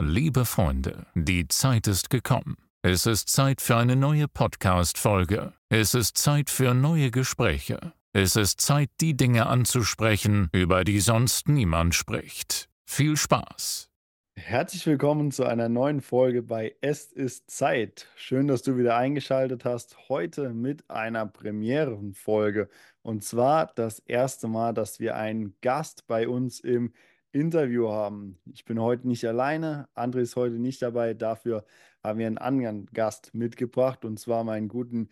Liebe Freunde, die Zeit ist gekommen. Es ist Zeit für eine neue Podcast-Folge. Es ist Zeit für neue Gespräche. Es ist Zeit, die Dinge anzusprechen, über die sonst niemand spricht. Viel Spaß! Herzlich willkommen zu einer neuen Folge bei Es ist Zeit. Schön, dass du wieder eingeschaltet hast. Heute mit einer Premierenfolge. Und zwar das erste Mal, dass wir einen Gast bei uns im Interview haben. Ich bin heute nicht alleine. André ist heute nicht dabei. Dafür haben wir einen anderen Gast mitgebracht und zwar meinen guten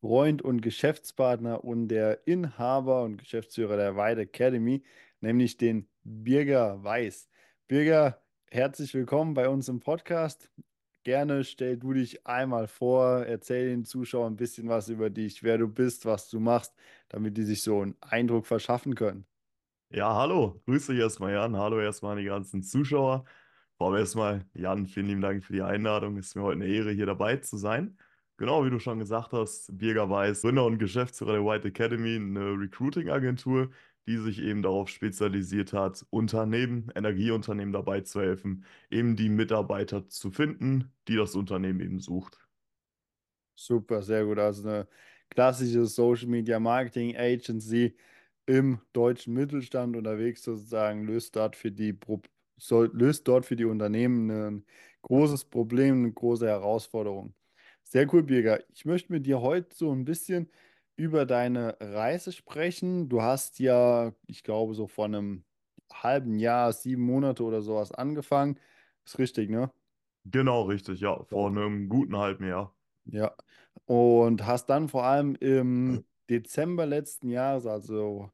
Freund und Geschäftspartner und der Inhaber und Geschäftsführer der Weide Academy, nämlich den Birger Weiß. Birger, herzlich willkommen bei uns im Podcast. Gerne stell du dich einmal vor, erzähl den Zuschauern ein bisschen was über dich, wer du bist, was du machst, damit die sich so einen Eindruck verschaffen können. Ja, hallo, grüße dich erstmal, Jan. Hallo erstmal an die ganzen Zuschauer. Vorab erstmal, Jan, vielen lieben Dank für die Einladung. Es ist mir heute eine Ehre, hier dabei zu sein. Genau, wie du schon gesagt hast, Birger Weiß, Gründer und Geschäftsführer der White Academy, eine Recruiting-Agentur, die sich eben darauf spezialisiert hat, Unternehmen, Energieunternehmen dabei zu helfen, eben die Mitarbeiter zu finden, die das Unternehmen eben sucht. Super, sehr gut. Also eine klassische Social Media Marketing Agency im deutschen Mittelstand unterwegs sozusagen, löst dort für die, soll, löst dort für die Unternehmen ein großes Problem, eine große Herausforderung. Sehr cool, Birger. Ich möchte mit dir heute so ein bisschen über deine Reise sprechen. Du hast ja, ich glaube, so vor einem halben Jahr, sieben Monate oder sowas angefangen. Ist richtig, ne? Genau, richtig, ja. Vor einem guten halben Jahr. Ja. Und hast dann vor allem im Dezember letzten Jahres, also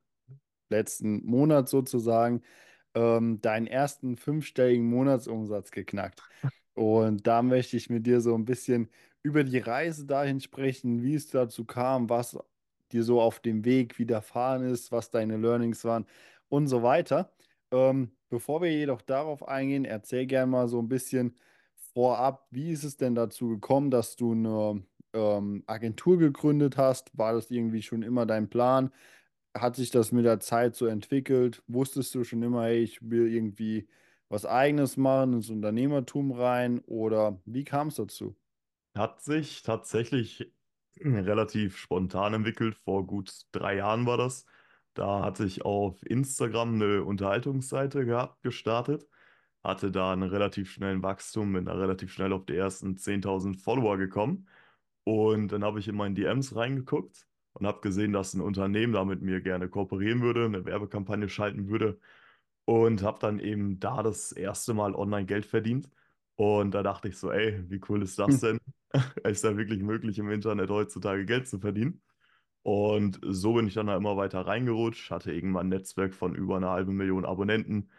letzten Monat sozusagen, ähm, deinen ersten fünfstelligen Monatsumsatz geknackt. Und da möchte ich mit dir so ein bisschen über die Reise dahin sprechen, wie es dazu kam, was dir so auf dem Weg widerfahren ist, was deine Learnings waren und so weiter. Ähm, bevor wir jedoch darauf eingehen, erzähl gerne mal so ein bisschen vorab, wie ist es denn dazu gekommen, dass du eine ähm, Agentur gegründet hast? War das irgendwie schon immer dein Plan? Hat sich das mit der Zeit so entwickelt? Wusstest du schon immer, hey, ich will irgendwie was Eigenes machen, ins Unternehmertum rein? Oder wie kam es dazu? Hat sich tatsächlich relativ spontan entwickelt. Vor gut drei Jahren war das. Da hatte ich auf Instagram eine Unterhaltungsseite gehabt, gestartet, hatte da einen relativ schnellen Wachstum, bin da relativ schnell auf die ersten 10.000 Follower gekommen. Und dann habe ich in meinen DMs reingeguckt und habe gesehen, dass ein Unternehmen da mit mir gerne kooperieren würde, eine Werbekampagne schalten würde. Und habe dann eben da das erste Mal online Geld verdient. Und da dachte ich so, ey, wie cool ist das denn? ist da wirklich möglich, im Internet heutzutage Geld zu verdienen? Und so bin ich dann da immer weiter reingerutscht, hatte irgendwann ein Netzwerk von über einer halben Million Abonnenten,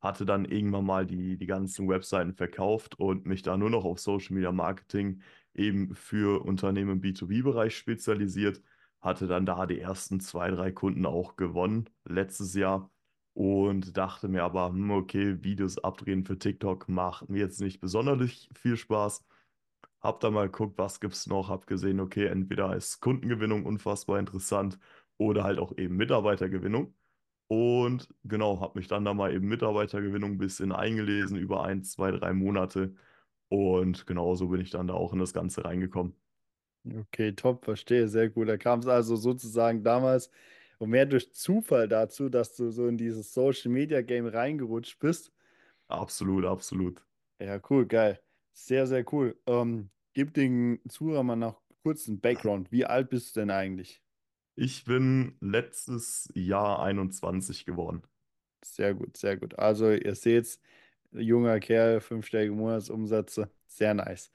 hatte dann irgendwann mal die, die ganzen Webseiten verkauft und mich da nur noch auf Social Media Marketing eben für Unternehmen im B2B-Bereich spezialisiert, hatte dann da die ersten zwei, drei Kunden auch gewonnen letztes Jahr und dachte mir aber, hm, okay, Videos abdrehen für TikTok macht mir jetzt nicht besonders viel Spaß hab da mal geguckt, was gibt's noch, hab gesehen, okay, entweder ist Kundengewinnung unfassbar interessant oder halt auch eben Mitarbeitergewinnung. Und genau, hab mich dann da mal eben Mitarbeitergewinnung ein bisschen eingelesen über ein, zwei, drei Monate. Und genau so bin ich dann da auch in das Ganze reingekommen. Okay, top, verstehe, sehr gut. Da kam es also sozusagen damals und mehr durch Zufall dazu, dass du so in dieses Social Media Game reingerutscht bist. Absolut, absolut. Ja, cool, geil. Sehr, sehr cool. Ähm, gib den Zuhörern mal noch kurz einen Background. Wie alt bist du denn eigentlich? Ich bin letztes Jahr 21 geworden. Sehr gut, sehr gut. Also ihr seht, junger Kerl, fünfstellige Monatsumsätze, sehr nice.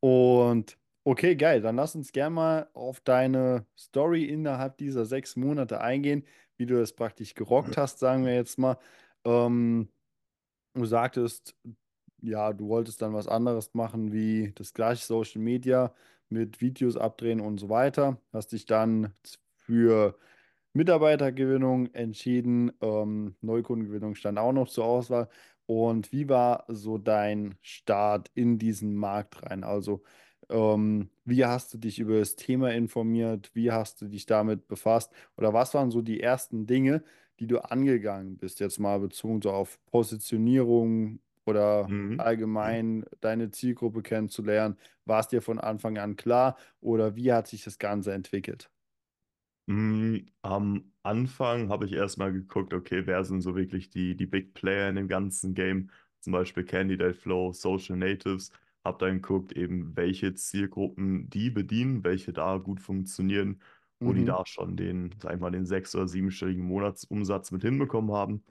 Und okay, geil, dann lass uns gerne mal auf deine Story innerhalb dieser sechs Monate eingehen, wie du es praktisch gerockt hast, sagen wir jetzt mal. Ähm, du sagtest, ja, du wolltest dann was anderes machen, wie das gleiche Social Media mit Videos abdrehen und so weiter. Hast dich dann für Mitarbeitergewinnung entschieden. Ähm, Neukundengewinnung stand auch noch zur Auswahl. Und wie war so dein Start in diesen Markt rein? Also, ähm, wie hast du dich über das Thema informiert? Wie hast du dich damit befasst? Oder was waren so die ersten Dinge, die du angegangen bist? Jetzt mal bezogen so auf Positionierung, oder Mhm. allgemein deine Zielgruppe kennenzulernen? War es dir von Anfang an klar oder wie hat sich das Ganze entwickelt? Mm, Am Anfang habe ich erstmal geguckt, okay, wer sind so wirklich die, die Big Player in dem ganzen Game? Zum Beispiel Candidate Flow, Social Natives. Habe dann geguckt, eben welche Zielgruppen die bedienen, welche da gut funktionieren, wo die Mhm. da schon den, sag ich mal, den sechs- oder siebenstelligen Monatsumsatz mit hinbekommen haben.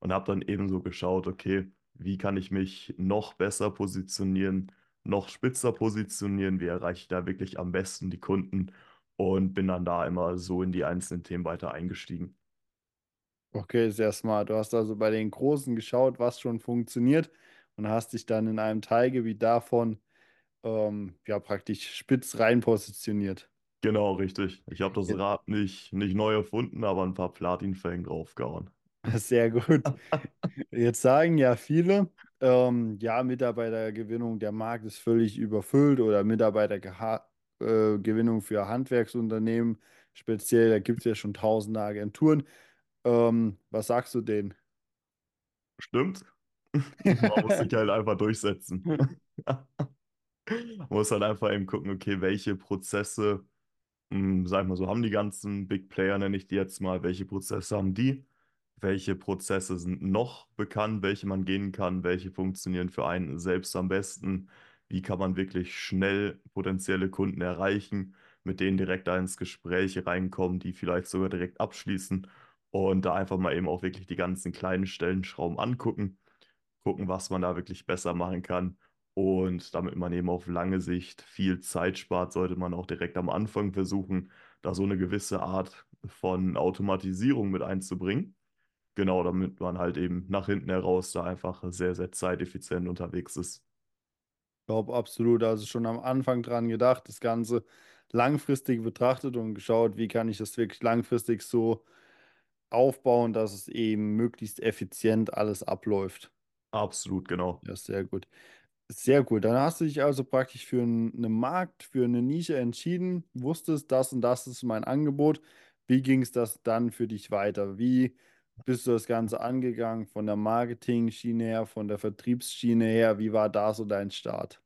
Und habe dann eben so geschaut, okay, wie kann ich mich noch besser positionieren, noch spitzer positionieren, wie erreiche ich da wirklich am besten die Kunden? und bin dann da immer so in die einzelnen Themen weiter eingestiegen. Okay, sehr smart. Du hast also bei den Großen geschaut, was schon funktioniert und hast dich dann in einem Teilgebiet davon ähm, ja praktisch spitz rein positioniert. Genau, richtig. Ich habe das Rad nicht, nicht neu erfunden, aber ein paar Platinfängen draufgehauen. Sehr gut. Jetzt sagen ja viele, ähm, ja, Mitarbeitergewinnung, der Markt ist völlig überfüllt oder Mitarbeitergewinnung für Handwerksunternehmen speziell, da gibt es ja schon tausende Agenturen. Ähm, was sagst du denen? Stimmt. Man muss sich halt einfach durchsetzen. Man muss halt einfach eben gucken, okay, welche Prozesse, mh, sag ich mal so, haben die ganzen Big Player, nenne ich die jetzt mal, welche Prozesse haben die? Welche Prozesse sind noch bekannt, welche man gehen kann, welche funktionieren für einen selbst am besten? Wie kann man wirklich schnell potenzielle Kunden erreichen, mit denen direkt da ins Gespräch reinkommen, die vielleicht sogar direkt abschließen und da einfach mal eben auch wirklich die ganzen kleinen Stellenschrauben angucken gucken, was man da wirklich besser machen kann. Und damit man eben auf lange Sicht viel Zeit spart, sollte man auch direkt am Anfang versuchen, da so eine gewisse Art von Automatisierung mit einzubringen. Genau, damit man halt eben nach hinten heraus da einfach sehr, sehr zeiteffizient unterwegs ist. glaube absolut. Also schon am Anfang dran gedacht, das Ganze langfristig betrachtet und geschaut, wie kann ich das wirklich langfristig so aufbauen, dass es eben möglichst effizient alles abläuft. Absolut, genau. Ja, sehr gut. Sehr gut. Dann hast du dich also praktisch für einen einen Markt, für eine Nische entschieden, wusstest, das und das ist mein Angebot. Wie ging es das dann für dich weiter? Wie bist du das Ganze angegangen von der Marketing-Schiene her, von der Vertriebsschiene her? Wie war da so dein Start?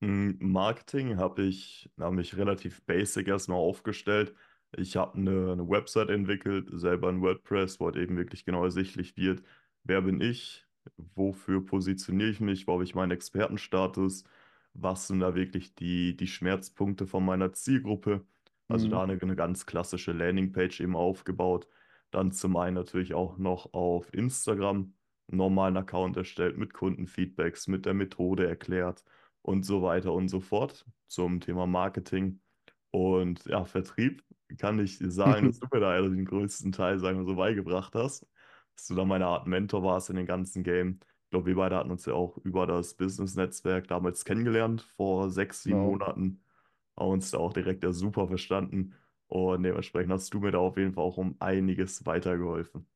Mm, Marketing habe ich, hab mich relativ basic erstmal aufgestellt. Ich habe eine, eine Website entwickelt, selber ein WordPress, wo halt eben wirklich genau ersichtlich wird, wer bin ich, wofür positioniere ich mich, wo habe ich meinen Expertenstatus, was sind da wirklich die, die Schmerzpunkte von meiner Zielgruppe. Also Mhm. da eine, eine ganz klassische Landingpage eben aufgebaut. Dann zum einen natürlich auch noch auf Instagram einen normalen Account erstellt mit Kundenfeedbacks, mit der Methode erklärt und so weiter und so fort zum Thema Marketing. Und ja, Vertrieb kann ich sagen, dass du mir da den größten Teil, sagen wir so, beigebracht hast. Dass du da meine Art Mentor warst in den ganzen Game. Ich glaube, wir beide hatten uns ja auch über das Business-Netzwerk damals kennengelernt, vor sechs, sieben Genau. Monaten. Haben uns da auch direkt ja super verstanden. Und dementsprechend hast du mir da auf jeden Fall auch um einiges weitergeholfen.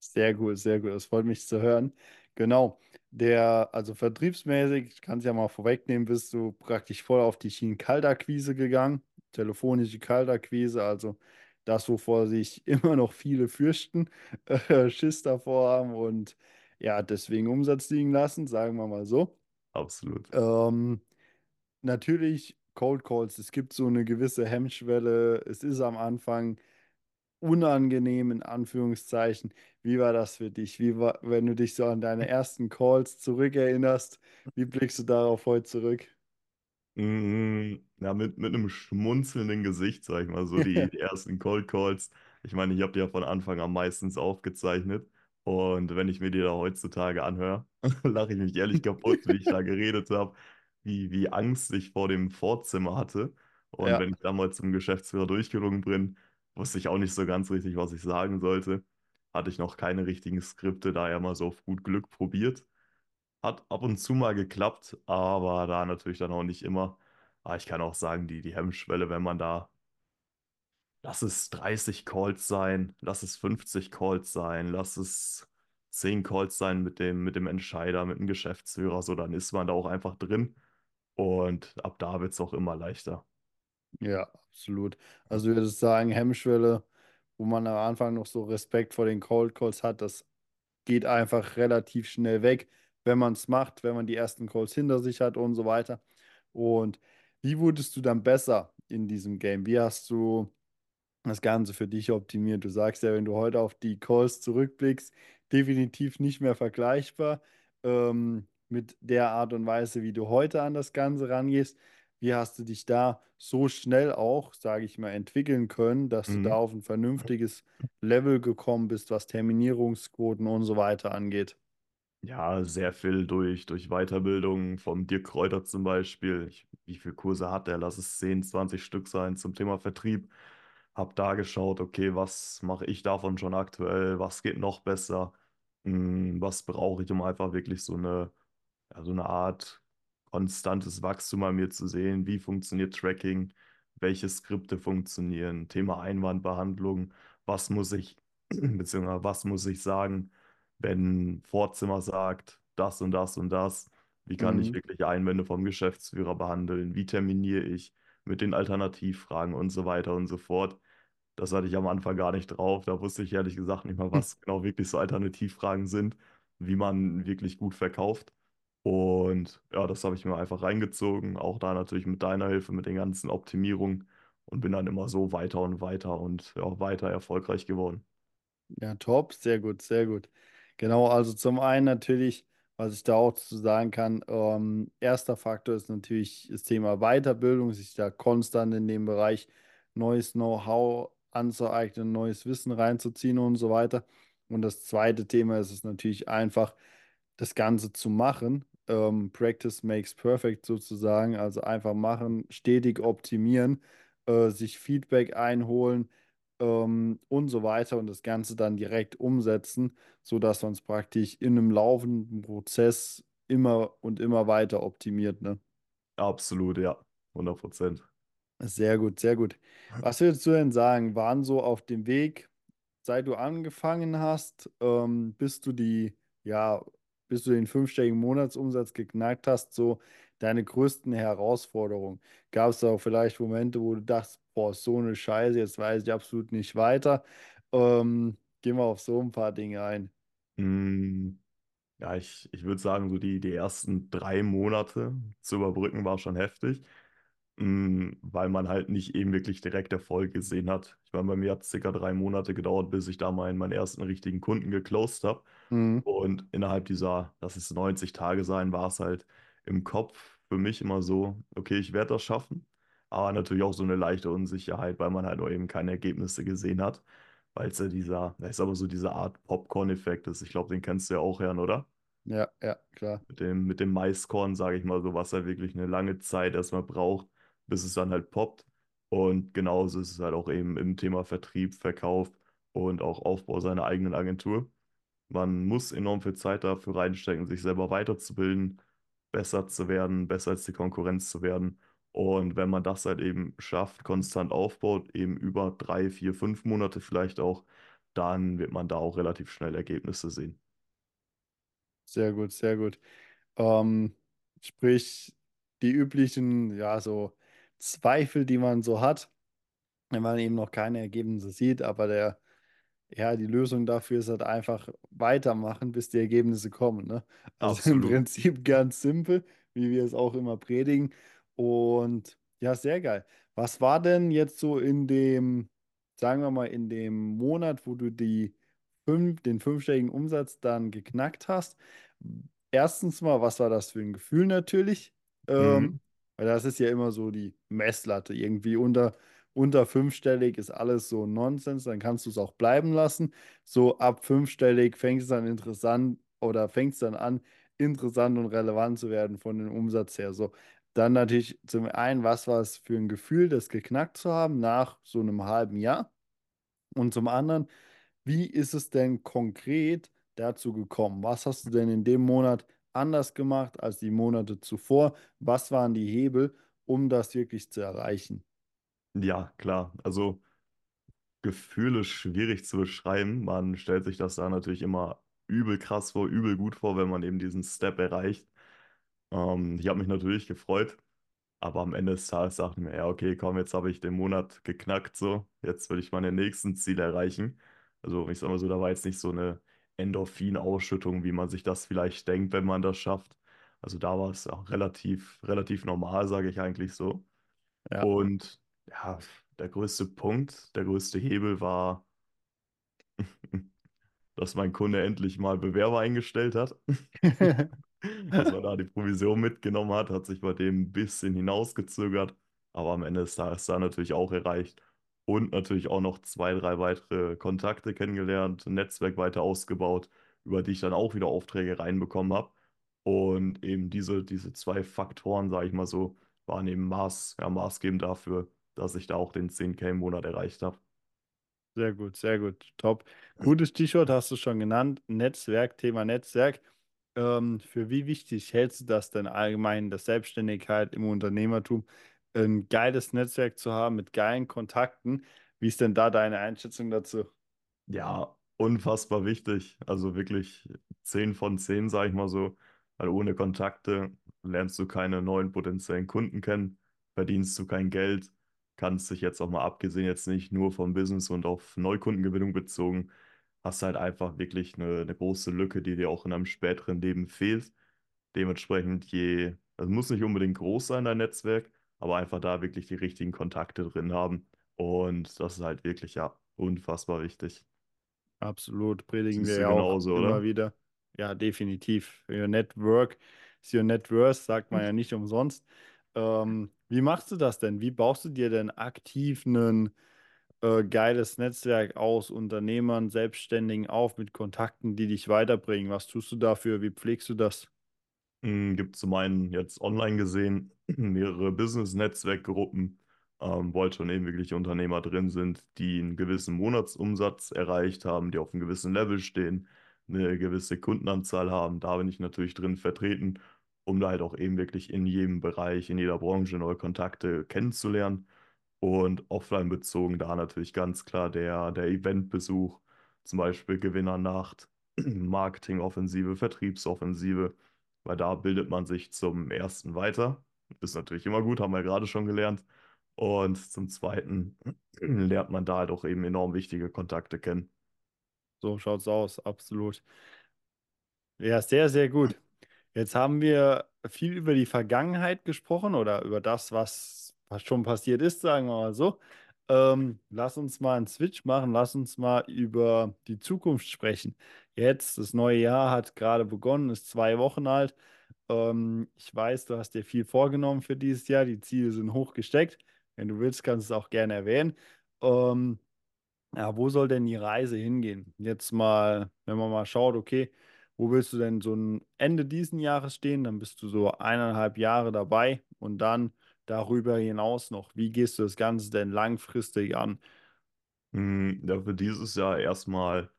Sehr gut, sehr gut. Das freut mich zu hören. Genau. Der, also vertriebsmäßig, ich kann es ja mal vorwegnehmen, bist du praktisch voll auf die Schienen Kaltakquise gegangen. Telefonische Kaltakquise, also das, wovor sich immer noch viele fürchten, äh, Schiss davor haben und ja, deswegen Umsatz liegen lassen, sagen wir mal so. Absolut. Ähm, natürlich Cold Calls, es gibt so eine gewisse Hemmschwelle. Es ist am Anfang unangenehm in Anführungszeichen. Wie war das für dich? Wie war, wenn du dich so an deine ersten Calls zurückerinnerst, wie blickst du darauf heute zurück? Mm, Ja, mit, mit einem schmunzelnden Gesicht, sag ich mal, so die, die ersten Cold Calls. Ich meine, ich habe die ja von Anfang an meistens aufgezeichnet. Und wenn ich mir die da heutzutage anhöre, lache ich mich ehrlich kaputt, wie ich da geredet habe, wie, wie Angst ich vor dem Vorzimmer hatte. Und Ja, wenn ich damals zum Geschäftsführer durchgerungen bin, wusste ich auch nicht so ganz richtig, was ich sagen sollte. Hatte ich noch keine richtigen Skripte, daher mal so auf gut Glück probiert. Hat ab und zu mal geklappt, aber da natürlich dann auch nicht immer. Aber ich kann auch sagen, die, die Hemmschwelle, wenn man da, lass es 30 Calls sein, lass es 50 Calls sein, lass es 10 Calls sein mit dem, mit dem Entscheider, mit dem Geschäftsführer, so dann ist man da auch einfach drin. Und ab da wird es auch immer leichter. ja, absolut. Also ich würde sagen, Hemmschwelle, wo man am Anfang noch so Respekt vor den Cold Calls hat, das geht einfach relativ schnell weg, wenn man es macht, wenn man die ersten Calls hinter sich hat und so weiter. Und wie wurdest du dann besser in diesem Game? Wie hast du das Ganze für dich optimiert? Du sagst ja, wenn du heute auf die Calls zurückblickst, definitiv nicht mehr vergleichbar ähm, mit der Art und Weise, wie du heute an das Ganze rangehst. Wie hast du dich da so schnell auch, sage ich mal, entwickeln können, dass du da Mhm. auf ein vernünftiges Level gekommen bist, was Terminierungsquoten und so weiter angeht? Ja, sehr viel durch, durch Weiterbildung vom Dirk Kräuter zum Beispiel. Ich, wie viele Kurse hat er? Lass es 10, 20 Stück sein zum Thema Vertrieb. Hab da geschaut, okay, was mache ich davon schon aktuell? Was geht noch besser? Hm, Was brauche ich, um einfach wirklich so eine, ja, so eine Art konstantes Wachstum an mir zu sehen? Wie funktioniert Tracking? Welche Skripte funktionieren? Thema Einwandbehandlung. Was muss ich, beziehungsweise was muss ich sagen? Wenn Vorzimmer sagt, das und das und das, wie kann ich Mhm. wirklich Einwände vom Geschäftsführer behandeln, wie terminiere ich mit den Alternativfragen und so weiter und so fort. Das hatte ich am Anfang gar nicht drauf. Da wusste ich ehrlich gesagt nicht mal, was genau wirklich so Alternativfragen sind, wie man wirklich gut verkauft. Und ja, das habe ich mir einfach reingezogen, auch da natürlich mit deiner Hilfe, mit den ganzen Optimierungen und bin dann immer so weiter und weiter und ja, weiter erfolgreich geworden. Ja, top, sehr gut, sehr gut. Genau, also zum einen natürlich, was ich da auch zu sagen kann, ähm, erster Faktor ist natürlich das Thema Weiterbildung, sich da konstant in dem Bereich neues Know-how anzueignen, neues Wissen reinzuziehen und so weiter. Und das zweite Thema ist es natürlich einfach, das Ganze zu machen. Ähm, Practice makes perfect sozusagen, also einfach machen, stetig optimieren, äh, sich Feedback einholen ähm, und so weiter und das Ganze dann direkt umsetzen, sodass man es praktisch in einem laufenden Prozess immer und immer weiter optimiert, ne? Absolut, ja, 100 Prozent. Sehr gut, sehr gut. Was würdest du denn sagen, waren so auf dem Weg, seit du angefangen hast, ähm, bis du die, ja, bis du den fünfstelligen Monatsumsatz geknackt hast, so deine größten Herausforderungen? Gab es da auch vielleicht Momente, wo du dachtest, boah, so eine Scheiße, jetzt weiß ich absolut nicht weiter? Ähm, gehen wir auf so ein paar Dinge ein. Mm, Ja, ich, ich würde sagen, so die, die ersten drei Monate zu überbrücken war schon heftig, mm, weil man halt nicht eben wirklich direkt Erfolg gesehen hat. Ich meine, bei mir hat es circa drei Monate gedauert, bis ich da meinen, meinen ersten richtigen Kunden geclosed habe. Mhm. Und innerhalb dieser, lass es 90 Tage sein, war es halt im Kopf für mich immer so, okay, ich werde das schaffen. Aber natürlich auch so eine leichte Unsicherheit, weil man halt noch eben keine Ergebnisse gesehen hat. Weil es ja dieser, das ist aber so diese Art Popcorn-Effekt ist. Ich glaube, den kennst du ja auch, Jan, oder? Ja, ja, klar. Mit dem, mit dem Maiskorn, sage ich mal so, was halt wirklich eine lange Zeit erstmal braucht, bis es dann halt poppt. Und genauso ist es halt auch eben im Thema Vertrieb, Verkauf und auch Aufbau seiner eigenen Agentur. Man muss enorm viel Zeit dafür reinstecken, sich selber weiterzubilden, besser zu werden, besser als die Konkurrenz zu werden. Und wenn man das halt eben schafft, konstant aufbaut, eben über drei, vier, fünf Monate vielleicht auch, dann wird man da auch relativ schnell Ergebnisse sehen. Sehr gut, sehr gut. Ähm, sprich, die üblichen, ja, so Zweifel, die man so hat, wenn man eben noch keine Ergebnisse sieht, aber der Ja, die Lösung dafür ist halt einfach weitermachen, bis die Ergebnisse kommen, ne? Also im Absolut. Prinzip ganz simpel, wie wir es auch immer predigen. Und ja, sehr geil. Was war denn jetzt so in dem, sagen wir mal, in dem Monat, wo du die fünf, den fünfstelligen Umsatz dann geknackt hast? Erstens mal, was war das für ein Gefühl natürlich? Ähm, Mhm. weil das ist ja immer so die Messlatte. Irgendwie unter unter fünfstellig ist alles so Nonsens, dann kannst du es auch bleiben lassen. So ab fünfstellig fängt es dann interessant oder fängt es dann an, interessant und relevant zu werden von dem Umsatz her. So, dann natürlich zum einen, was war es für ein Gefühl, das geknackt zu haben nach so einem halben Jahr? Und zum anderen, wie ist es denn konkret dazu gekommen? Was hast du denn in dem Monat anders gemacht als die Monate zuvor? Was waren die Hebel, um das wirklich zu erreichen? Ja, klar. Also Gefühle schwierig zu beschreiben. Man stellt sich das da natürlich immer übel krass vor, übel gut vor, wenn man eben diesen Step erreicht. Ähm, ich habe mich natürlich gefreut, aber am Ende des Tages dachte ich mir, ja, okay, komm, jetzt habe ich den Monat geknackt, so. Jetzt will ich meine nächsten Ziele erreichen. Also ich sag mal so, da war jetzt nicht so eine Endorphinausschüttung, wie man sich das vielleicht denkt, wenn man das schafft. Also da war es auch relativ, relativ normal, sage ich eigentlich so. Ja. Und ja, der größte Punkt, der größte Hebel war, dass mein Kunde endlich mal Bewerber eingestellt hat. Dass man da die Provision mitgenommen hat, hat sich bei dem ein bisschen hinausgezögert. Aber am Ende ist da, ist da natürlich auch erreicht. Und natürlich auch noch zwei, drei weitere Kontakte kennengelernt, ein Netzwerk weiter ausgebaut, über die ich dann auch wieder Aufträge reinbekommen habe. Und eben diese, diese zwei Faktoren, sage ich mal so, waren eben Maß, ja, maßgebend dafür, dass ich da auch den 10K im Monat erreicht habe. Sehr gut, sehr gut. Top. Gutes Stichwort hast du schon genannt. Netzwerk, Thema Netzwerk. Ähm, für wie wichtig hältst du das denn allgemein, das Selbstständigkeit im Unternehmertum, ein geiles Netzwerk zu haben mit geilen Kontakten? Wie ist denn da deine Einschätzung dazu? Ja, unfassbar wichtig. Also wirklich 10 von 10, sage ich mal so. Weil ohne Kontakte lernst du keine neuen potenziellen Kunden kennen, verdienst du kein Geld, kannst dich jetzt auch mal abgesehen jetzt nicht nur vom Business und auf Neukundengewinnung bezogen, hast halt einfach wirklich eine, eine große Lücke, die dir auch in einem späteren Leben fehlt. Dementsprechend je, es muss nicht unbedingt groß sein, dein Netzwerk, aber einfach da wirklich die richtigen Kontakte drin haben. Und das ist halt wirklich, ja, unfassbar wichtig. Absolut, predigen wir ja auch genauso, immer oder? wieder. Ja, definitiv. Your Network is your net worth, sagt man ja nicht umsonst. Ähm, wie machst du das denn? Wie baust du dir denn aktiv ein äh, geiles Netzwerk aus Unternehmern, Selbstständigen auf mit Kontakten, die dich weiterbringen? Was tust du dafür? Wie pflegst du das? Mm, Gibt zum einen jetzt online gesehen mehrere Business-Netzwerkgruppen, ähm, wo halt schon eben wirklich Unternehmer drin sind, die einen gewissen Monatsumsatz erreicht haben, die auf einem gewissen Level stehen, eine gewisse Kundenanzahl haben. Da bin ich natürlich drin vertreten, um da halt auch eben wirklich in jedem Bereich, in jeder Branche neue Kontakte kennenzulernen. Und offline bezogen da natürlich ganz klar der, der Eventbesuch, zum Beispiel Gewinnernacht, Marketingoffensive, Vertriebsoffensive weil da bildet man sich zum ersten weiter. Ist natürlich immer gut, haben wir gerade schon gelernt. Und zum zweiten lernt man da halt auch eben enorm wichtige Kontakte kennen. So schaut's aus, absolut. Ja, sehr, sehr gut. Jetzt haben wir viel über die Vergangenheit gesprochen oder über das, was, was schon passiert ist, sagen wir mal so. Ähm, lass uns mal einen Switch machen, lass uns mal über die Zukunft sprechen. Jetzt, das neue Jahr hat gerade begonnen, ist zwei Wochen alt. Ähm, ich weiß, du hast dir viel vorgenommen für dieses Jahr. Die Ziele sind hoch gesteckt. Wenn du willst, kannst du es auch gerne erwähnen. Ähm, ja, wo soll denn die Reise hingehen? Jetzt mal, wenn man mal schaut, okay, wo willst du denn so ein Ende diesen Jahres stehen? Dann bist du so eineinhalb Jahre dabei und dann darüber hinaus noch. Wie gehst du das Ganze denn langfristig an? Hm, Ja, für dieses Jahr erstmal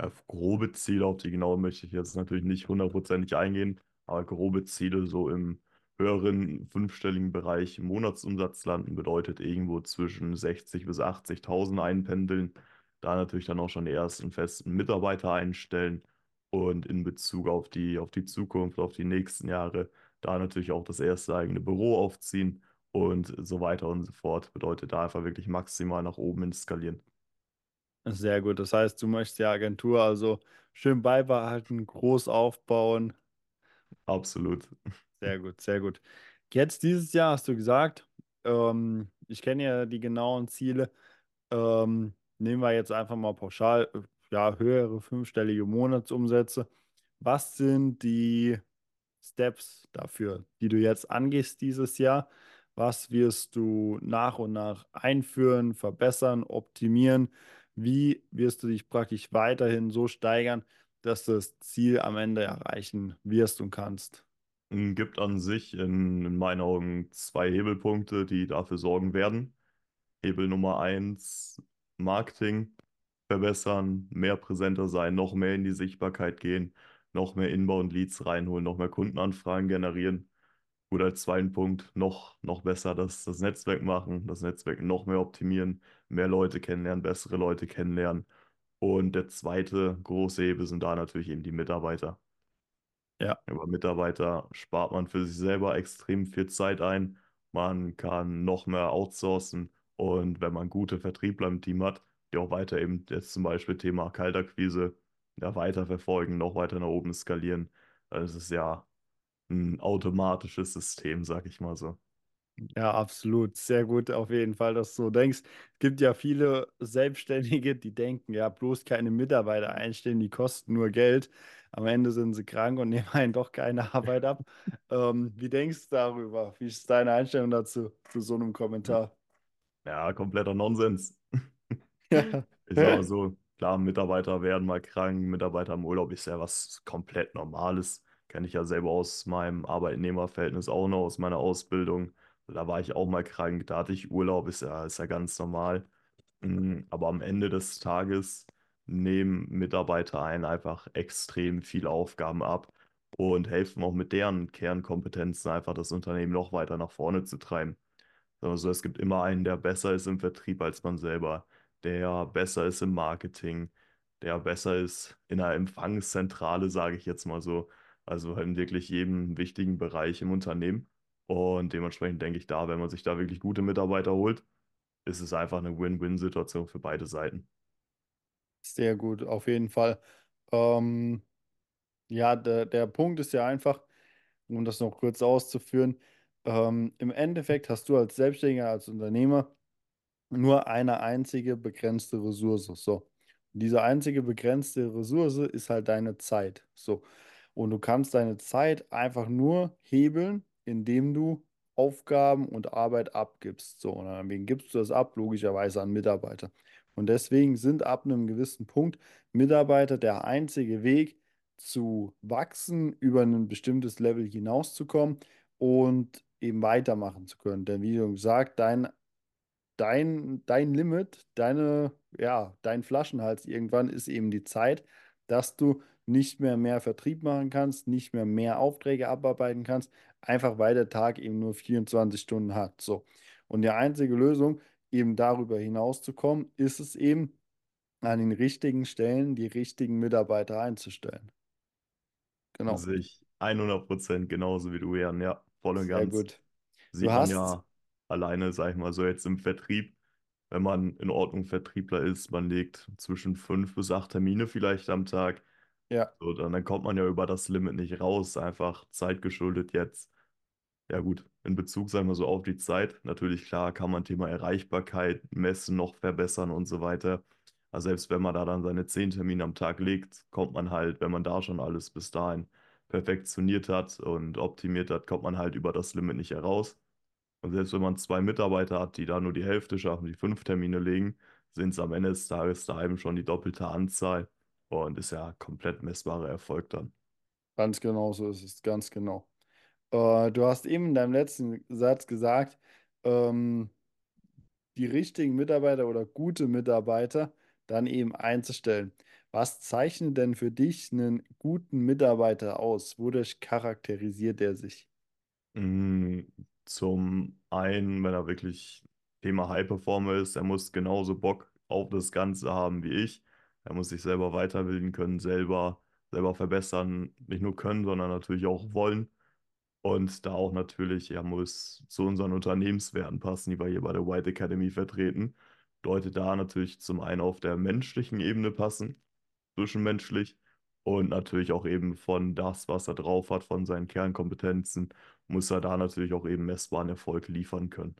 ja, grobe Ziele, auf die genaue möchte ich jetzt natürlich nicht hundertprozentig eingehen, aber grobe Ziele so im höheren fünfstelligen Bereich im Monatsumsatz landen, bedeutet irgendwo zwischen 60 bis 80.000 einpendeln. Da natürlich dann auch schon die ersten festen Mitarbeiter einstellen und in Bezug auf die, auf die Zukunft, auf die nächsten Jahre, da natürlich auch das erste eigene Büro aufziehen und so weiter und so fort. Bedeutet da einfach wirklich maximal nach oben ins Skalieren. Sehr gut. Das heißt, du möchtest die Agentur also schön beibehalten, groß aufbauen. Absolut. Sehr gut, sehr gut. Jetzt dieses Jahr hast du gesagt, ähm, ich kenne ja die genauen Ziele. Ähm, nehmen wir jetzt einfach mal pauschal, äh, ja, höhere fünfstellige Monatsumsätze. Was sind die Steps dafür, die du jetzt angehst dieses Jahr? Was wirst du nach und nach einführen, verbessern, optimieren? Wie wirst du dich praktisch weiterhin so steigern, dass du das Ziel am Ende erreichen wirst und kannst? Gibt an sich in, in meinen Augen zwei Hebelpunkte, die dafür sorgen werden. Hebel Nummer eins, Marketing verbessern, mehr präsenter sein, noch mehr in die Sichtbarkeit gehen, noch mehr Inbound-Leads reinholen, noch mehr Kundenanfragen generieren. Oder als zweiten Punkt noch, noch besser das, das Netzwerk machen, das Netzwerk noch mehr optimieren, mehr Leute kennenlernen, bessere Leute kennenlernen. Und der zweite große Hebel sind da natürlich eben die Mitarbeiter. Ja, Über Mitarbeiter spart man für sich selber extrem viel Zeit ein. Man kann noch mehr outsourcen. Und wenn man gute Vertriebler im Team hat, die auch weiter eben jetzt zum Beispiel Thema Kaltakquise ja, weiterverfolgen, noch weiter nach oben skalieren. Also es ist ja ein automatisches System, sag ich mal so. Ja, absolut. Sehr gut, auf jeden Fall, dass du so denkst. Es gibt ja viele Selbstständige, die denken, ja, bloß keine Mitarbeiter einstellen, die kosten nur Geld. Am Ende sind sie krank und nehmen einen doch keine Arbeit ab. Ähm, wie denkst du darüber? Wie ist deine Einstellung dazu, zu so einem Kommentar? Ja, kompletter Nonsens. Ja. Ich sag mal so, klar, Mitarbeiter werden mal krank, Mitarbeiter im Urlaub ist ja was komplett Normales. Kenne ich ja selber aus meinem Arbeitnehmerverhältnis auch noch, aus meiner Ausbildung. Da war ich auch mal krank, da hatte ich Urlaub, ist ja, ist ja ganz normal. Mm, Aber am Ende des Tages nehmen Mitarbeiter einen einfach extrem viele Aufgaben ab und helfen auch mit deren Kernkompetenzen einfach das Unternehmen noch weiter nach vorne zu treiben. Also es gibt immer einen, der besser ist im Vertrieb als man selber, der besser ist im Marketing, der besser ist in der Empfangszentrale, sage ich jetzt mal so. Also in wirklich jedem wichtigen Bereich im Unternehmen. Und dementsprechend denke ich da, wenn man sich da wirklich gute Mitarbeiter holt, ist es einfach eine Win-Win-Situation für beide Seiten. Sehr gut, auf jeden Fall. Ähm, ja, der, der Punkt ist ja einfach, um das noch kurz auszuführen, ähm, im Endeffekt hast du als Selbstständiger, als Unternehmer nur eine einzige begrenzte Ressource. So. Diese einzige begrenzte Ressource ist halt deine Zeit. So. Und du kannst deine Zeit einfach nur hebeln, indem du Aufgaben und Arbeit abgibst. So. Und an wen gibst du das ab? Logischerweise an Mitarbeiter. Und deswegen sind ab einem gewissen Punkt Mitarbeiter der einzige Weg zu wachsen, über ein bestimmtes Level hinauszukommen und eben weitermachen zu können. Denn wie du gesagt, dein dein, dein Limit, deine, ja, dein Flaschenhals irgendwann ist eben die Zeit, dass du nicht mehr mehr Vertrieb machen kannst, nicht mehr mehr Aufträge abarbeiten kannst, einfach weil der Tag eben nur 24 Stunden hat. So. Und die einzige Lösung, eben darüber hinauszukommen, ist es eben, an den richtigen Stellen die richtigen Mitarbeiter einzustellen. Genau. Sehe ich 100% genauso wie du, Jan. Ja, voll und Sehr ganz. gut. Du Sieht man hast, ja alleine, sag ich mal so, jetzt im Vertrieb, wenn man in Ordnung Vertriebler ist, man legt zwischen fünf bis acht Termine vielleicht am Tag. ja, So, dann, dann kommt man ja über das Limit nicht raus, einfach zeitgeschuldet jetzt. Ja gut, in Bezug, sagen wir so, auf die Zeit. Natürlich, klar, kann man Thema Erreichbarkeit messen, noch verbessern und so weiter. Also selbst wenn man da dann seine zehn Termine am Tag legt, kommt man halt, wenn man da schon alles bis dahin perfektioniert hat und optimiert hat, kommt man halt über das Limit nicht heraus. Und selbst wenn man zwei Mitarbeiter hat, die da nur die Hälfte schaffen, die fünf Termine legen, sind es am Ende des Tages daheim schon die doppelte Anzahl und ist ja komplett messbarer Erfolg dann. ganz genau so ist es, ganz genau. Äh, du hast eben in deinem letzten Satz gesagt, ähm, die richtigen Mitarbeiter oder gute Mitarbeiter dann eben einzustellen. Was zeichnet denn für dich einen guten Mitarbeiter aus? Wodurch charakterisiert er sich? Zum einen, wenn er wirklich Thema High Performer ist, er muss genauso Bock auf das Ganze haben wie ich. Er muss sich selber weiterbilden können, selber, selber verbessern, nicht nur können, sondern natürlich auch wollen. Und da auch natürlich, er muss zu unseren Unternehmenswerten passen, die wir hier bei der White Academy vertreten. Bedeutet da natürlich zum einen auf der menschlichen Ebene passen, zwischenmenschlich und natürlich auch eben von das, was er drauf hat, von seinen Kernkompetenzen, muss er da natürlich auch eben messbaren Erfolg liefern können.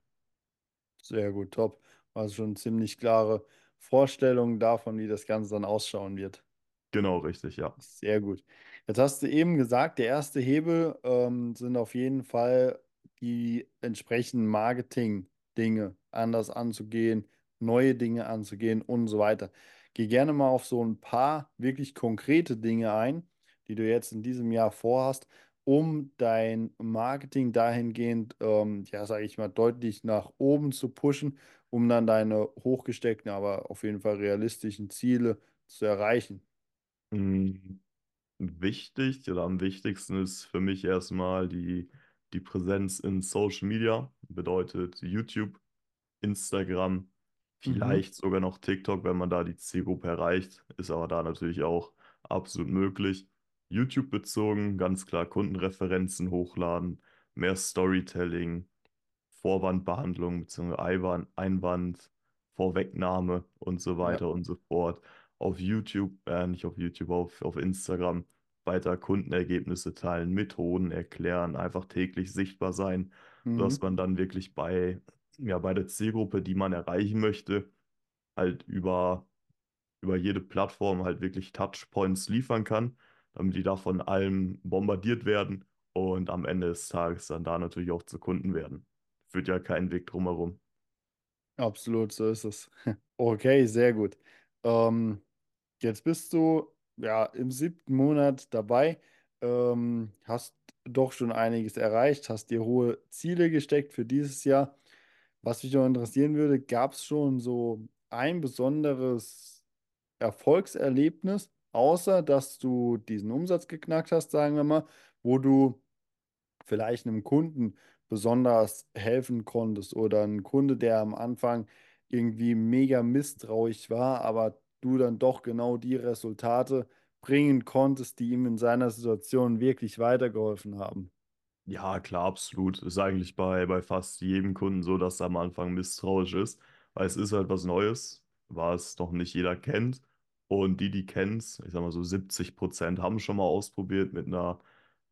Sehr gut, top. Also schon ziemlich klare Vorstellungen davon, wie das Ganze dann ausschauen wird. Genau, richtig, ja. Sehr gut. Jetzt hast du eben gesagt, der erste Hebel ähm, sind auf jeden Fall die entsprechenden Marketing-Dinge anders anzugehen, neue Dinge anzugehen und so weiter. Geh gerne mal auf so ein paar wirklich konkrete Dinge ein, die du jetzt in diesem Jahr vorhast, um dein Marketing dahingehend, ähm, ja, sage ich mal, deutlich nach oben zu pushen, um dann deine hochgesteckten, aber auf jeden Fall realistischen Ziele zu erreichen. Mm, Wichtig oder am wichtigsten ist für mich erstmal die, die Präsenz in Social Media, bedeutet YouTube, Instagram, Mhm. vielleicht sogar noch TikTok, wenn man da die Zielgruppe erreicht, ist aber da natürlich auch absolut möglich. YouTube bezogen, ganz klar Kundenreferenzen hochladen, mehr Storytelling, Vorwandbehandlung bzw. Einwand, Vorwegnahme und so Ja. weiter und so fort. auf YouTube, äh, nicht auf YouTube, auf, auf Instagram weiter Kundenergebnisse teilen, Methoden erklären, einfach täglich sichtbar sein, sodass Mhm. man dann wirklich bei, ja, bei der Zielgruppe, die man erreichen möchte, halt über, über jede Plattform halt wirklich Touchpoints liefern kann, damit die da von allem bombardiert werden und am Ende des Tages dann da natürlich auch zu Kunden werden. Führt ja keinen Weg drumherum. Absolut, so ist es. Okay, sehr gut. Ähm, jetzt bist du ja im siebten Monat dabei, ähm, hast doch schon einiges erreicht, hast dir hohe Ziele gesteckt für dieses Jahr. Was mich noch interessieren würde, gab es schon so ein besonderes Erfolgserlebnis, außer dass du diesen Umsatz geknackt hast, sagen wir mal, wo du vielleicht einem Kunden besonders helfen konntest oder ein Kunde, der am Anfang irgendwie mega misstrauisch war, aber du dann doch genau die Resultate bringen konntest, die ihm in seiner Situation wirklich weitergeholfen haben. Ja, klar, absolut. Ist eigentlich bei, bei fast jedem Kunden so, dass er am Anfang misstrauisch ist, weil es ist halt was Neues, was noch nicht jeder kennt. Und die, die kennen es, ich sag mal so 70 Prozent haben schon mal ausprobiert mit einer,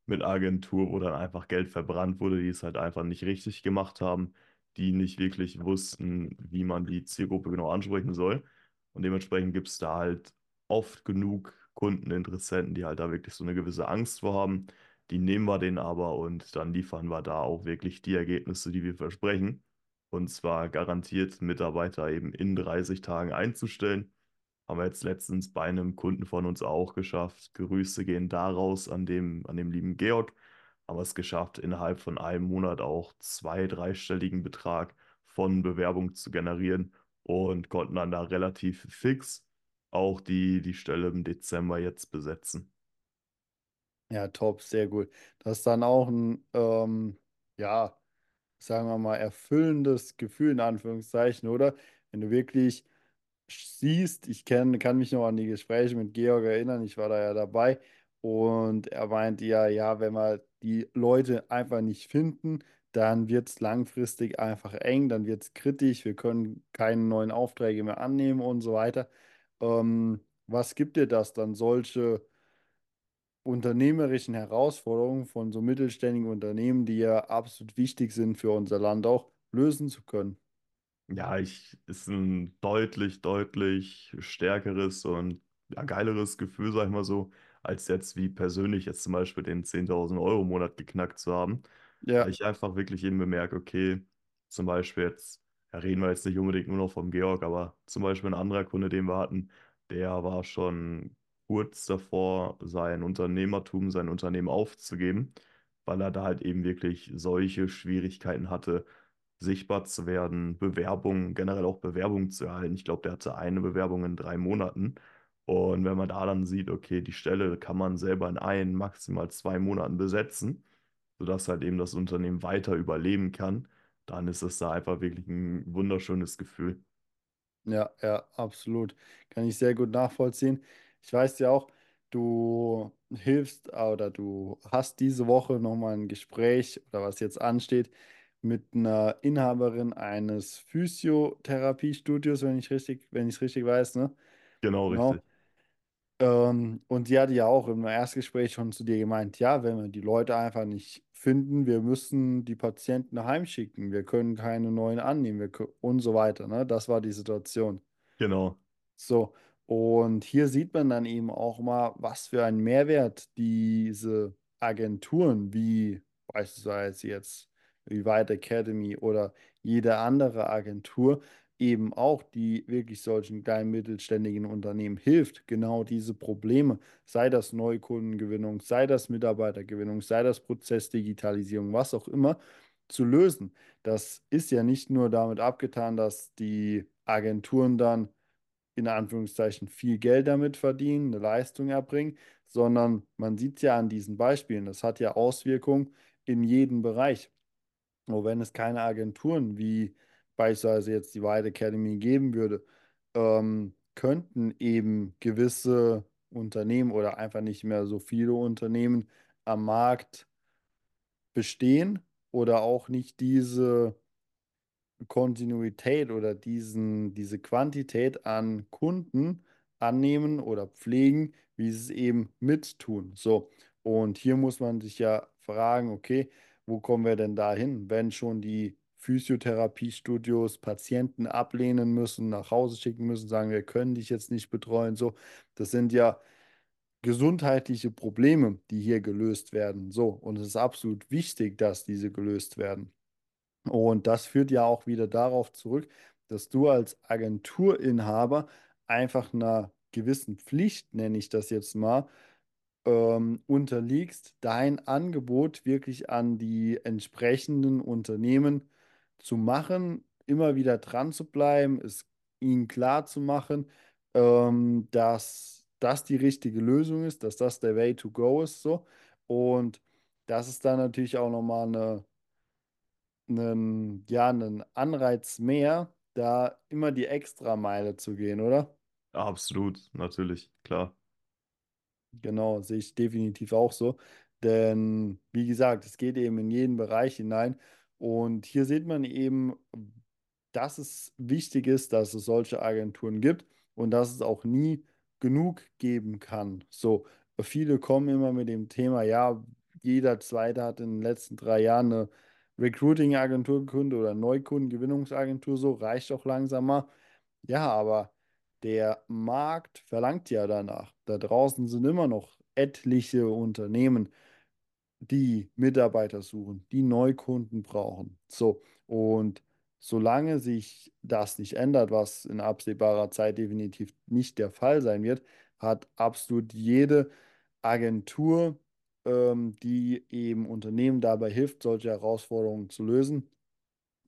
mit Agentur, wo dann einfach Geld verbrannt wurde, die es halt einfach nicht richtig gemacht haben, die nicht wirklich wussten, wie man die Zielgruppe genau ansprechen soll. Und dementsprechend gibt es da halt oft genug Kunden, Interessenten, die halt da wirklich so eine gewisse Angst vor haben die nehmen wir denen aber und dann liefern wir da auch wirklich die Ergebnisse, die wir versprechen. Und zwar garantiert Mitarbeiter eben in 30 Tagen einzustellen. Haben wir jetzt letztens bei einem Kunden von uns auch geschafft. Grüße gehen daraus an dem, an dem lieben Georg. Haben wir es geschafft, innerhalb von einem Monat auch zwei, dreistelligen Betrag von Bewerbung zu generieren und konnten dann da relativ fix auch die, die Stelle im Dezember jetzt besetzen. Ja, top, sehr gut. Das ist dann auch ein, ähm, ja, sagen wir mal, erfüllendes Gefühl in Anführungszeichen, oder? Wenn du wirklich siehst, ich kenn, kann mich noch an die Gespräche mit Georg erinnern, ich war da ja dabei und er meinte ja, ja, wenn wir die Leute einfach nicht finden, dann wird es langfristig einfach eng, dann wird es kritisch, wir können keine neuen Aufträge mehr annehmen und so weiter. Ähm, was gibt dir das dann, solche unternehmerischen Herausforderungen von so mittelständigen Unternehmen, die ja absolut wichtig sind für unser Land auch, lösen zu können? Ja, ich ist ein deutlich, deutlich stärkeres und ja, geileres Gefühl, sag ich mal so, als jetzt wie persönlich jetzt zum Beispiel den 10.000 Euro Monat geknackt zu haben. Weil Ja, ich einfach wirklich eben bemerke, okay, zum Beispiel jetzt, ja, reden wir jetzt nicht unbedingt nur noch vom Georg, aber zum Beispiel ein anderer Kunde, den wir hatten, der war schon kurz davor, sein Unternehmertum, sein Unternehmen aufzugeben, weil er da halt eben wirklich solche Schwierigkeiten hatte sichtbar zu werden, Bewerbungen, generell auch Bewerbungen zu erhalten. Ich glaube, der hatte eine Bewerbung in drei Monaten. Und wenn man da dann sieht, okay, die Stelle kann man selber in ein, maximal zwei Monaten besetzen, sodass halt eben das Unternehmen weiter überleben kann, dann ist es da einfach wirklich ein wunderschönes Gefühl. ja, ja, absolut. Kann ich sehr gut nachvollziehen. Ich weiß ja auch, du hilfst oder du hast diese Woche nochmal ein Gespräch oder was jetzt ansteht mit einer Inhaberin eines Physiotherapiestudios, wenn ich richtig, wenn ich es richtig weiß, ne? Genau richtig. Genau. Ähm, und sie hatte ja auch im Erstgespräch schon zu dir gemeint, ja, wenn wir die Leute einfach nicht finden, wir müssen die Patienten heimschicken, wir können keine neuen annehmen, wir und so weiter, ne? Das war die Situation. Genau. So, und hier sieht man dann eben auch mal, was für einen Mehrwert diese Agenturen wie beispielsweise jetzt Vivat Academy oder jede andere Agentur eben auch, die wirklich solchen kleinen mittelständigen Unternehmen hilft, genau diese Probleme, sei das Neukundengewinnung, sei das Mitarbeitergewinnung, sei das Prozessdigitalisierung, was auch immer, zu lösen. Das ist ja nicht nur damit abgetan, dass die Agenturen dann in Anführungszeichen viel Geld damit verdienen, eine Leistung erbringen, sondern man sieht es ja an diesen Beispielen, das hat ja Auswirkungen in jedem Bereich. Nur wenn es keine Agenturen wie beispielsweise jetzt die White Academy geben würde, ähm, könnten eben gewisse Unternehmen oder einfach nicht mehr so viele Unternehmen am Markt bestehen oder auch nicht diese Kontinuität oder diesen, diese Quantität an Kunden annehmen oder pflegen, wie sie es eben mittun. So, und hier muss man sich ja fragen, okay, wo kommen wir denn da hin, wenn schon die Physiotherapiestudios Patienten ablehnen müssen, nach Hause schicken müssen, sagen, wir können dich jetzt nicht betreuen. So, das sind ja gesundheitliche Probleme, die hier gelöst werden. So, und es ist absolut wichtig, dass diese gelöst werden. Und das führt ja auch wieder darauf zurück, dass du als Agenturinhaber einfach einer gewissen Pflicht, nenne ich das jetzt mal, ähm, unterliegst, dein Angebot wirklich an die entsprechenden Unternehmen zu machen, immer wieder dran zu bleiben, es ihnen klar zu machen, ähm, dass das die richtige Lösung ist, dass das der Way to go ist, so. Und das ist dann natürlich auch nochmal eine, einen, ja, einen Anreiz mehr, da immer die Extrameile zu gehen, oder? Absolut, natürlich, klar. Genau, sehe ich definitiv auch so. Denn, wie gesagt, es geht eben in jeden Bereich hinein. Und hier sieht man eben, dass es wichtig ist, dass es solche Agenturen gibt und dass es auch nie genug geben kann. So, viele kommen immer mit dem Thema, ja, jeder Zweite hat in den letzten drei Jahren eine Recruiting-Agentur gegründet oder Neukundengewinnungsagentur, so reicht doch langsam mal. Ja, aber der Markt verlangt ja danach. Da draußen sind immer noch etliche Unternehmen, die Mitarbeiter suchen, die Neukunden brauchen. So, und solange sich das nicht ändert, was in absehbarer Zeit definitiv nicht der Fall sein wird, hat absolut jede Agentur, ähm, die eben Unternehmen dabei hilft, solche Herausforderungen zu lösen,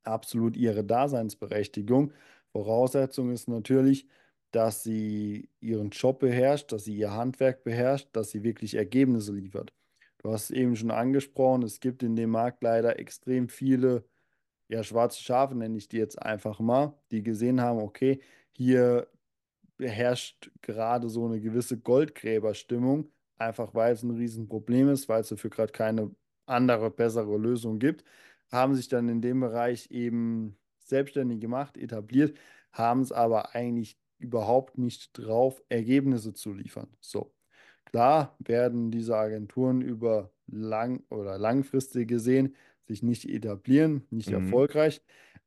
absolut ihre Daseinsberechtigung. Voraussetzung ist natürlich, dass sie ihren Job beherrscht, dass sie ihr Handwerk beherrscht, dass sie wirklich Ergebnisse liefert. Du hast es eben schon angesprochen, es gibt in dem Markt leider extrem viele, ja, schwarze Schafe nenne ich die jetzt einfach mal, die gesehen haben, okay, hier herrscht gerade so eine gewisse Goldgräberstimmung, einfach weil es ein Riesenproblem ist, weil es dafür gerade keine andere, bessere Lösung gibt, haben sich dann in dem Bereich eben selbstständig gemacht, etabliert, haben es aber eigentlich überhaupt nicht drauf, Ergebnisse zu liefern. So. Klar werden diese Agenturen über lang oder langfristig gesehen sich nicht etablieren, nicht Mhm. erfolgreich.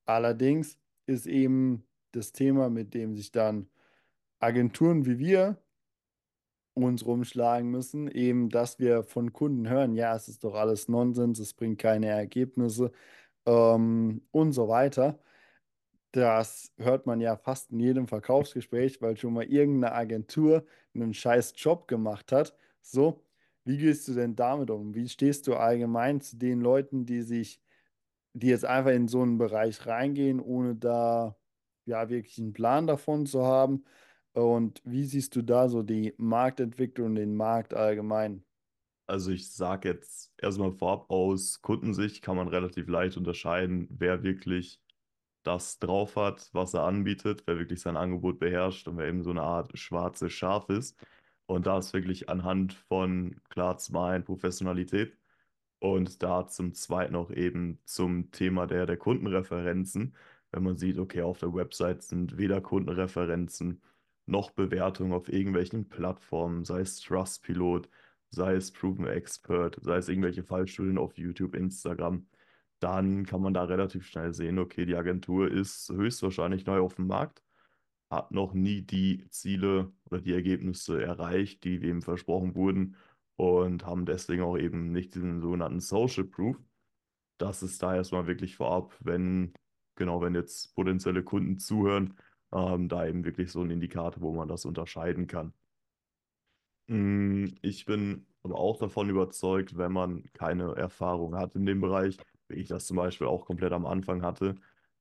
Allerdings ist eben das Thema, mit dem sich dann Agenturen wie wir uns rumschlagen müssen, eben, dass wir von Kunden hören, ja, es ist doch alles Nonsens, es bringt keine Ergebnisse ähm, und so weiter. Das hört man ja fast in jedem Verkaufsgespräch, weil schon mal irgendeine Agentur einen scheiß Job gemacht hat. So, wie gehst du denn damit um? Wie stehst du allgemein zu den Leuten, die sich, die jetzt einfach in so einen Bereich reingehen, ohne da ja wirklich einen Plan davon zu haben? Und wie siehst du da so die Marktentwicklung und den Markt allgemein? Also ich sage jetzt erstmal vorab, aus Kundensicht kann man relativ leicht unterscheiden, wer wirklich das drauf hat, was er anbietet, wer wirklich sein Angebot beherrscht und wer eben so eine Art schwarzes Schaf ist. Und da ist wirklich anhand von klar zum einen Professionalität und da zum zweiten auch eben zum Thema der, der Kundenreferenzen. Wenn man sieht, okay, auf der Website sind weder Kundenreferenzen noch Bewertungen auf irgendwelchen Plattformen, sei es Trustpilot, sei es Proven Expert, sei es irgendwelche Fallstudien auf YouTube, Instagram, dann kann man da relativ schnell sehen, okay, die Agentur ist höchstwahrscheinlich neu auf dem Markt, hat noch nie die Ziele oder die Ergebnisse erreicht, die dem versprochen wurden und haben deswegen auch eben nicht diesen sogenannten Social Proof. Das ist da erstmal wirklich vorab, wenn, genau, wenn jetzt potenzielle Kunden zuhören, ähm, da eben wirklich so ein Indikator, wo man das unterscheiden kann. Mm, Ich bin aber auch davon überzeugt, wenn man keine Erfahrung hat in dem Bereich, wie ich das zum Beispiel auch komplett am Anfang hatte,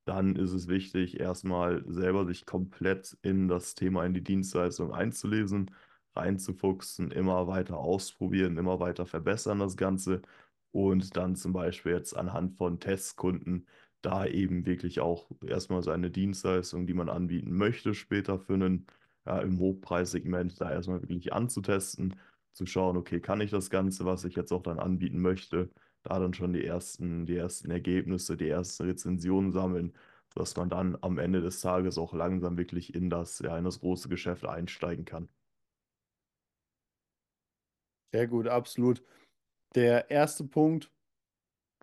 dann ist es wichtig, erstmal selber sich komplett in das Thema, in die Dienstleistung einzulesen, reinzufuchsen, immer weiter ausprobieren, immer weiter verbessern das Ganze und dann zum Beispiel jetzt anhand von Testkunden da eben wirklich auch erstmal seine Dienstleistung, die man anbieten möchte, später für einen ja, im Hochpreissegment da erstmal wirklich anzutesten, zu schauen, okay, kann ich das Ganze, was ich jetzt auch dann anbieten möchte, da dann schon die ersten, die ersten Ergebnisse, die ersten Rezensionen sammeln, dass man dann am Ende des Tages auch langsam wirklich in das, ja, in das große Geschäft einsteigen kann. Sehr gut, absolut. Der erste Punkt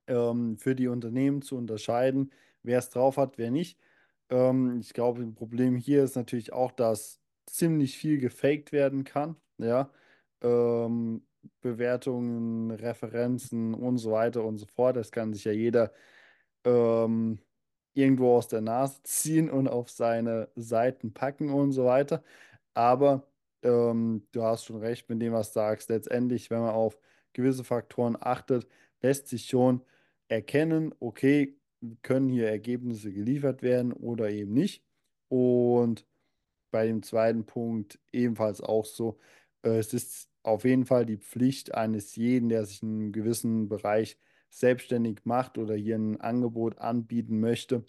ähm, für die Unternehmen zu unterscheiden, wer es drauf hat, wer nicht. Ähm, ich glaube, ein Problem hier ist natürlich auch, dass ziemlich viel gefaked werden kann. Ja. Ähm, Bewertungen, Referenzen und so weiter und so fort. Das kann sich ja jeder ähm, irgendwo aus der Nase ziehen und auf seine Seiten packen und so weiter. Aber ähm, du hast schon recht mit dem, was du sagst. Letztendlich, wenn man auf gewisse Faktoren achtet, lässt sich schon erkennen, okay, können hier Ergebnisse geliefert werden oder eben nicht. Und bei dem zweiten Punkt ebenfalls auch so, äh, es ist auf jeden Fall die Pflicht eines jeden, der sich in einem gewissen Bereich selbstständig macht oder hier ein Angebot anbieten möchte,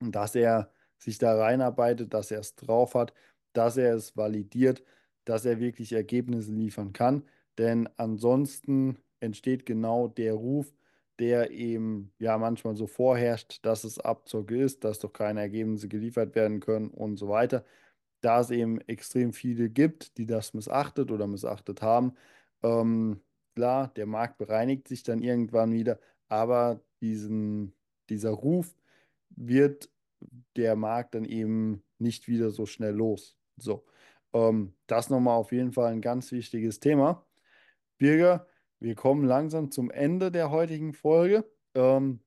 dass er sich da reinarbeitet, dass er es drauf hat, dass er es validiert, dass er wirklich Ergebnisse liefern kann. Denn ansonsten entsteht genau der Ruf, der eben ja manchmal so vorherrscht, dass es Abzocke ist, dass doch keine Ergebnisse geliefert werden können und so weiter. Da es eben extrem viele gibt, die das missachtet oder missachtet haben, ähm, klar, der Markt bereinigt sich dann irgendwann wieder, aber diesen, dieser Ruf wird der Markt dann eben nicht wieder so schnell los. So, ähm, das nochmal auf jeden Fall ein ganz wichtiges Thema. Birger, wir kommen langsam zum Ende der heutigen Folge. Ähm,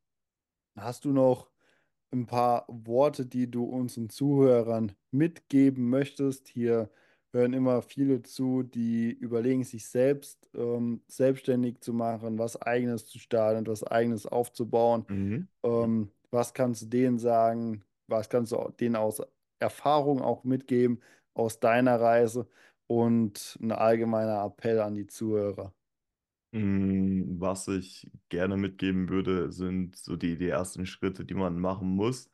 hast du noch ein paar Worte, die du unseren Zuhörern mitgeben möchtest? Hier hören immer viele zu, die überlegen, sich selbst ähm, selbstständig zu machen, was Eigenes zu starten, was Eigenes aufzubauen. Mhm. Ähm, was kannst du denen sagen? Was kannst du denen aus Erfahrung auch mitgeben, aus deiner Reise? Und ein allgemeiner Appell an die Zuhörer. Mm, Was ich gerne mitgeben würde, sind so die, die ersten Schritte, die man machen muss.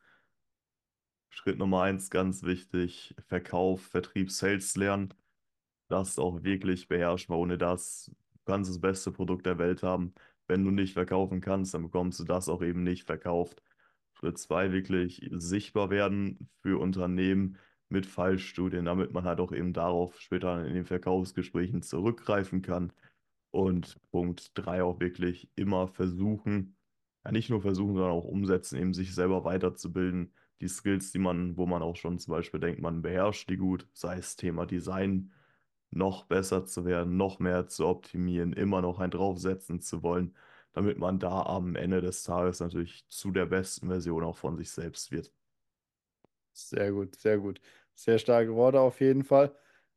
Schritt Nummer eins, ganz wichtig, Verkauf, Vertrieb, Sales lernen. Das auch wirklich beherrschen, weil ohne das du kannst das beste Produkt der Welt haben. Wenn du nicht verkaufen kannst, dann bekommst du das auch eben nicht verkauft. Schritt zwei, wirklich sichtbar werden für Unternehmen mit Fallstudien, damit man halt auch eben darauf später in den Verkaufsgesprächen zurückgreifen kann. Und Punkt drei auch wirklich immer versuchen, ja nicht nur versuchen, sondern auch umsetzen, eben sich selber weiterzubilden. Die Skills, die man, wo man auch schon zum Beispiel denkt, man beherrscht die gut, sei es Thema Design, noch besser zu werden, noch mehr zu optimieren, immer noch ein draufsetzen zu wollen, damit man da am Ende des Tages natürlich zu der besten Version auch von sich selbst wird. Sehr gut, sehr gut. Sehr starke Worte auf jeden Fall.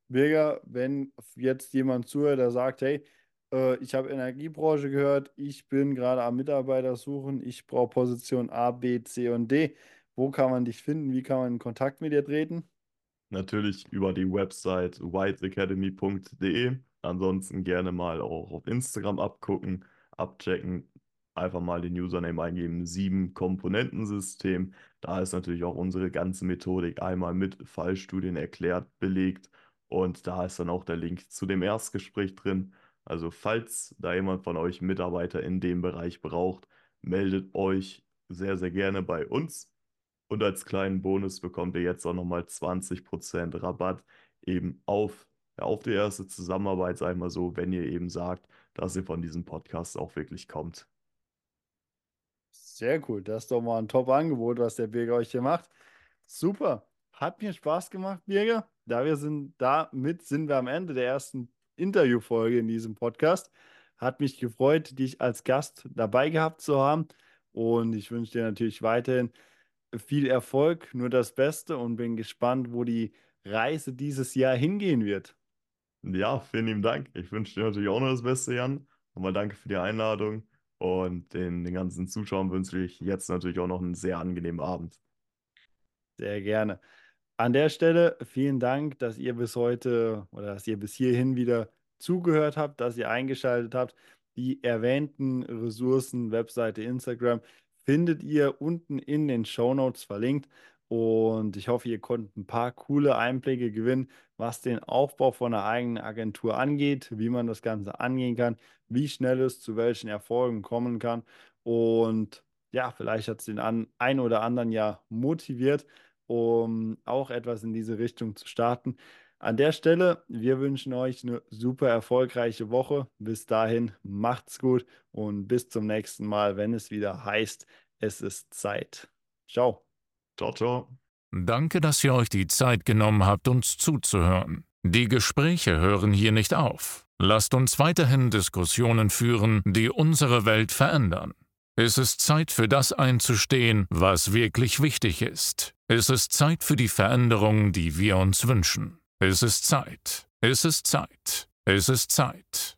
Birger, wenn jetzt jemand zuhört, der sagt, hey, äh, ich habe Energiebranche gehört, ich bin gerade am Mitarbeiter suchen, ich brauche Position A, B, C und D. Wo kann man dich finden? Wie kann man in Kontakt mit dir treten? Natürlich über die Website whiteacademy.de. Ansonsten gerne mal auch auf Instagram abgucken, abchecken, einfach mal den Username eingeben, sieben Komponentensystem. Da ist natürlich auch unsere ganze Methodik einmal mit Fallstudien erklärt, belegt und da ist dann auch der Link zu dem Erstgespräch drin. Also falls da jemand von euch Mitarbeiter in dem Bereich braucht, meldet euch sehr, sehr gerne bei uns. Und als kleinen Bonus bekommt ihr jetzt auch nochmal 20% Rabatt eben auf, ja, auf die erste Zusammenarbeit, sag ich mal so, wenn ihr eben sagt, dass ihr von diesem Podcast auch wirklich kommt. Sehr cool. Das ist doch mal ein Top-Angebot, was der Birger euch hier macht. Super. Hat mir Spaß gemacht, Birger. Da wir sind, damit sind wir am Ende der ersten Interviewfolge in diesem Podcast. Hat mich gefreut, dich als Gast dabei gehabt zu haben. Und ich wünsche dir natürlich weiterhin viel Erfolg, nur das Beste und bin gespannt, wo die Reise dieses Jahr hingehen wird. Ja, vielen lieben Dank. Ich wünsche dir natürlich auch nur das Beste, Jan. Nochmal danke für die Einladung. Und den, den ganzen Zuschauern wünsche ich jetzt natürlich auch noch einen sehr angenehmen Abend. Sehr gerne. An der Stelle vielen Dank, dass ihr bis heute oder dass ihr bis hierhin wieder zugehört habt, dass ihr eingeschaltet habt. Die erwähnten Ressourcen, Webseite, Instagram, findet ihr unten in den Show Notes verlinkt. Und ich hoffe, ihr konntet ein paar coole Einblicke gewinnen, was den Aufbau von einer eigenen Agentur angeht, wie man das Ganze angehen kann, wie schnell es zu welchen Erfolgen kommen kann. Und ja, vielleicht hat es den einen oder anderen ja motiviert, um auch etwas in diese Richtung zu starten. An der Stelle, wir wünschen euch eine super erfolgreiche Woche. Bis dahin, macht's gut und bis zum nächsten Mal, wenn es wieder heißt, es ist Zeit. Ciao. Ciao, ciao. Danke, dass ihr euch die Zeit genommen habt, uns zuzuhören. Die Gespräche hören hier nicht auf. Lasst uns weiterhin Diskussionen führen, die unsere Welt verändern. Es ist Zeit für das einzustehen, was wirklich wichtig ist. Es ist Zeit für die Veränderung, die wir uns wünschen. Es ist Zeit. Es ist Zeit. Es ist Zeit.